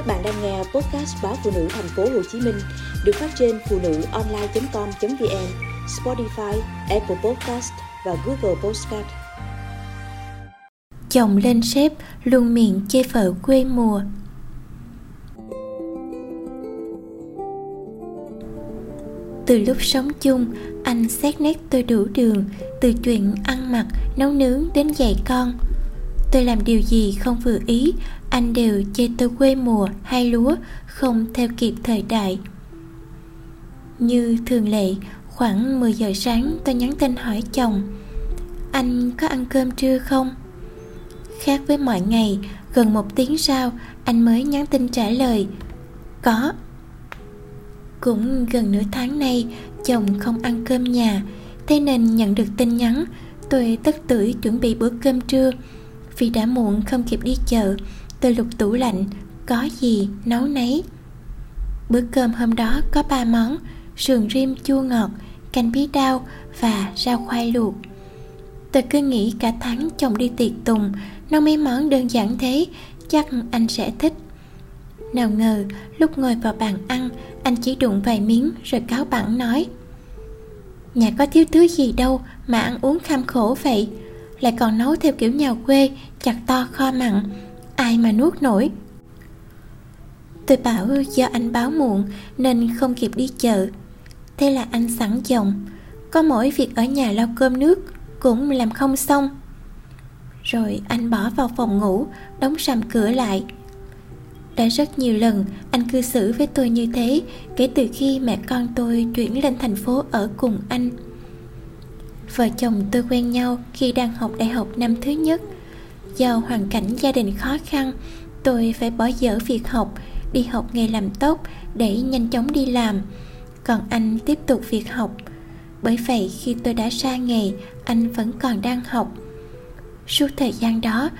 Các bạn đang nghe podcast báo phụ nữ thành phố Hồ Chí Minh được phát trên phụ nữ online.com.vn, Spotify, Apple Podcast và Google Podcast. Chồng lên sếp luôn miệng chê vợ quê mùa. Từ lúc sống chung, anh xét nét tôi đủ đường, từ chuyện ăn mặc, nấu nướng đến dạy con. Tôi làm điều gì không vừa ý, anh đều chê tôi quê mùa hay lúa không theo kịp thời đại. Như thường lệ khoảng 10 giờ sáng tôi nhắn tin hỏi chồng anh có ăn cơm trưa không? Khác với mọi ngày gần một tiếng sau anh mới nhắn tin trả lời có. Cũng gần nửa tháng nay chồng không ăn cơm nhà thế nên nhận được tin nhắn tôi tất tưởi chuẩn bị bữa cơm trưa vì đã muộn không kịp đi chợ. Tôi lục tủ lạnh, có gì nấu nấy. Bữa cơm hôm đó có ba món, sườn rim chua ngọt, canh bí đao và rau khoai luộc. Tôi cứ nghĩ cả tháng chồng đi tiệc tùng, nấu mấy món đơn giản thế, chắc anh sẽ thích. Nào ngờ, lúc ngồi vào bàn ăn, anh chỉ đụng vài miếng rồi cáo bản nói, nhà có thiếu thứ gì đâu mà ăn uống kham khổ vậy? Lại còn nấu theo kiểu nhà quê, chặt to kho mặn ai mà nuốt nổi? Tôi bảo do anh báo muộn nên không kịp đi chợ. Thế là anh sẵn giọng có mỗi việc ở nhà lau cơm nước cũng làm không xong. Rồi anh bỏ vào phòng ngủ, đóng sầm cửa lại. Đã rất nhiều lần anh cư xử với tôi như thế kể từ khi mẹ con tôi chuyển lên thành phố ở cùng anh vợ chồng tôi quen nhau khi đang học đại học năm thứ nhất. Do hoàn cảnh gia đình khó khăn, tôi phải bỏ dở việc học, đi học nghề làm tóc để nhanh chóng đi làm. Còn anh tiếp tục việc học. Bởi vậy khi tôi đã ra nghề, anh vẫn còn đang học. Suốt thời gian đó,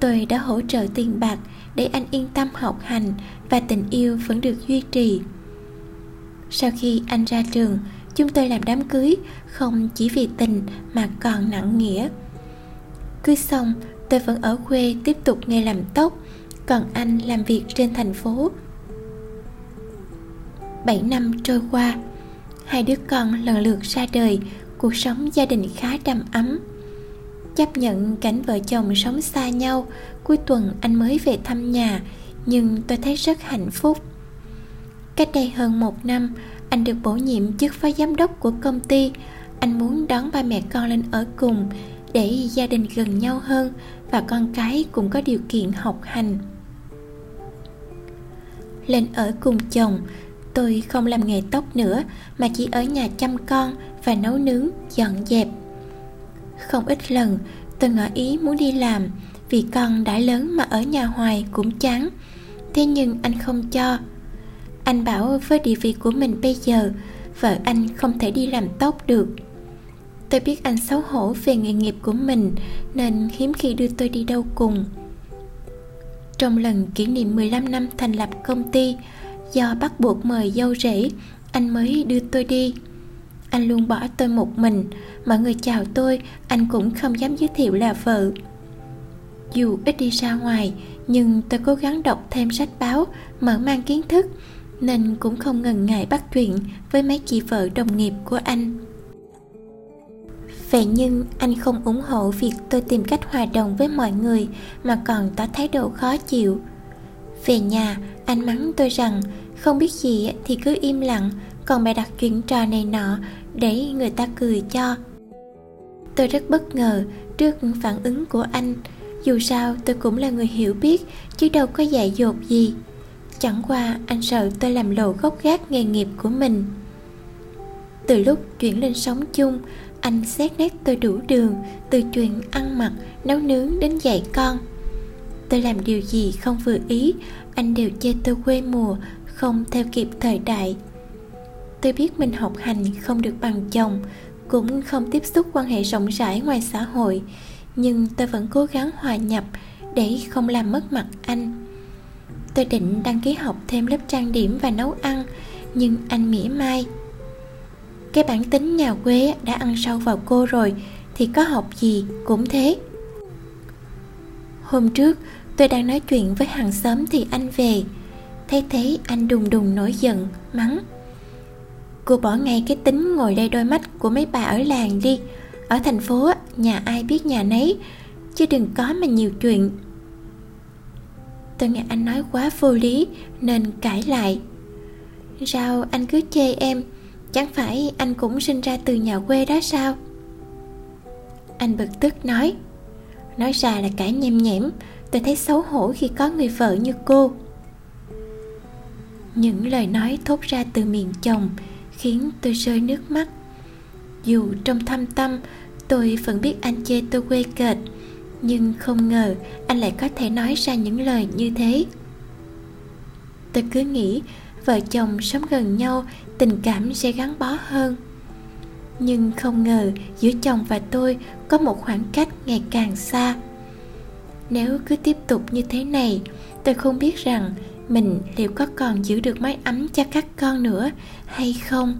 tôi đã hỗ trợ tiền bạc để anh yên tâm học hành và tình yêu vẫn được duy trì. Sau khi anh ra trường chúng tôi làm đám cưới, không chỉ vì tình mà còn nặng nghĩa. Cưới xong, tôi vẫn ở quê tiếp tục nghề làm tóc, còn anh làm việc trên thành phố. 7 năm trôi qua, hai đứa con lần lượt ra đời, cuộc sống gia đình khá đầm ấm. Chấp nhận cảnh vợ chồng sống xa nhau, cuối tuần anh mới về thăm nhà, nhưng tôi thấy rất hạnh phúc. Cách đây hơn một năm anh được bổ nhiệm chức phó giám đốc của công ty. Anh muốn đón ba mẹ con lên ở cùng, để gia đình gần nhau hơn và con cái cũng có điều kiện học hành. Lên ở cùng chồng, tôi không làm nghề tóc nữa, mà chỉ ở nhà chăm con và nấu nướng, dọn dẹp. Không ít lần, tôi ngỏ ý muốn đi làm, vì con đã lớn mà ở nhà hoài cũng chán. Thế nhưng anh không cho anh bảo với địa vị của mình bây giờ, vợ anh không thể đi làm tóc được. Tôi biết anh xấu hổ về nghề nghiệp của mình, nên hiếm khi đưa tôi đi đâu cùng. Trong lần kỷ niệm 15 năm thành lập công ty, do bắt buộc mời dâu rể, anh mới đưa tôi đi. Anh luôn bỏ tôi một mình mọi người chào tôi, anh cũng không dám giới thiệu là vợ. Dù ít đi ra ngoài, nhưng tôi cố gắng đọc thêm sách báo, mở mang kiến thức nên cũng không ngần ngại bắt chuyện với mấy chị vợ đồng nghiệp của anh. Vậy nhưng anh không ủng hộ việc tôi tìm cách hòa đồng với mọi người mà còn tỏ thái độ khó chịu. Về nhà, anh mắng tôi rằng không biết gì thì cứ im lặng, còn bày đặt chuyện trò này nọ để người ta cười cho. Tôi rất bất ngờ trước phản ứng của anh, dù sao tôi cũng là người hiểu biết, chứ đâu có dạy dột gì chẳng qua, anh sợ tôi làm lộ gốc gác nghề nghiệp của mình. Từ lúc chuyển lên sống chung, anh xét nét tôi đủ đường, từ chuyện ăn mặc, nấu nướng đến dạy con. Tôi làm điều gì không vừa ý, anh đều chê tôi quê mùa, không theo kịp thời đại. Tôi biết mình học hành không được bằng chồng, cũng không tiếp xúc quan hệ rộng rãi ngoài xã hội, nhưng tôi vẫn cố gắng hòa nhập để không làm mất mặt anh tôi định đăng ký học thêm lớp trang điểm và nấu ăn, nhưng anh mỉa mai. Cái bản tính nhà quê đã ăn sâu vào cô rồi, thì có học gì cũng thế. Hôm trước, tôi đang nói chuyện với hàng xóm thì anh về. Thấy thế, anh đùng đùng nổi giận, Mắng. Cô bỏ ngay cái tính ngồi đây đôi mắt của mấy bà ở làng đi. Ở thành phố nhà ai biết nhà nấy, Chứ đừng có mà nhiều chuyện. Tôi nghe anh nói quá vô lý, Nên cãi lại. Sao anh cứ chê em, Chẳng phải anh cũng sinh ra từ nhà quê đó sao? Anh bực tức nói. Nói ra là cãi nhem nhẽm Tôi thấy xấu hổ khi có người vợ như cô. Những lời nói thốt ra từ miệng chồng Khiến tôi rơi nước mắt. Dù trong thâm tâm, Tôi vẫn biết anh chê tôi quê kệch nhưng không ngờ Anh lại có thể nói ra những lời như thế. Tôi cứ nghĩ Vợ chồng sống gần nhau, Tình cảm sẽ gắn bó hơn. Nhưng không ngờ Giữa chồng và tôi Có một khoảng cách ngày càng xa. Nếu cứ tiếp tục như thế này, tôi không biết rằng mình liệu có còn giữ được mái ấm cho các con nữa hay không.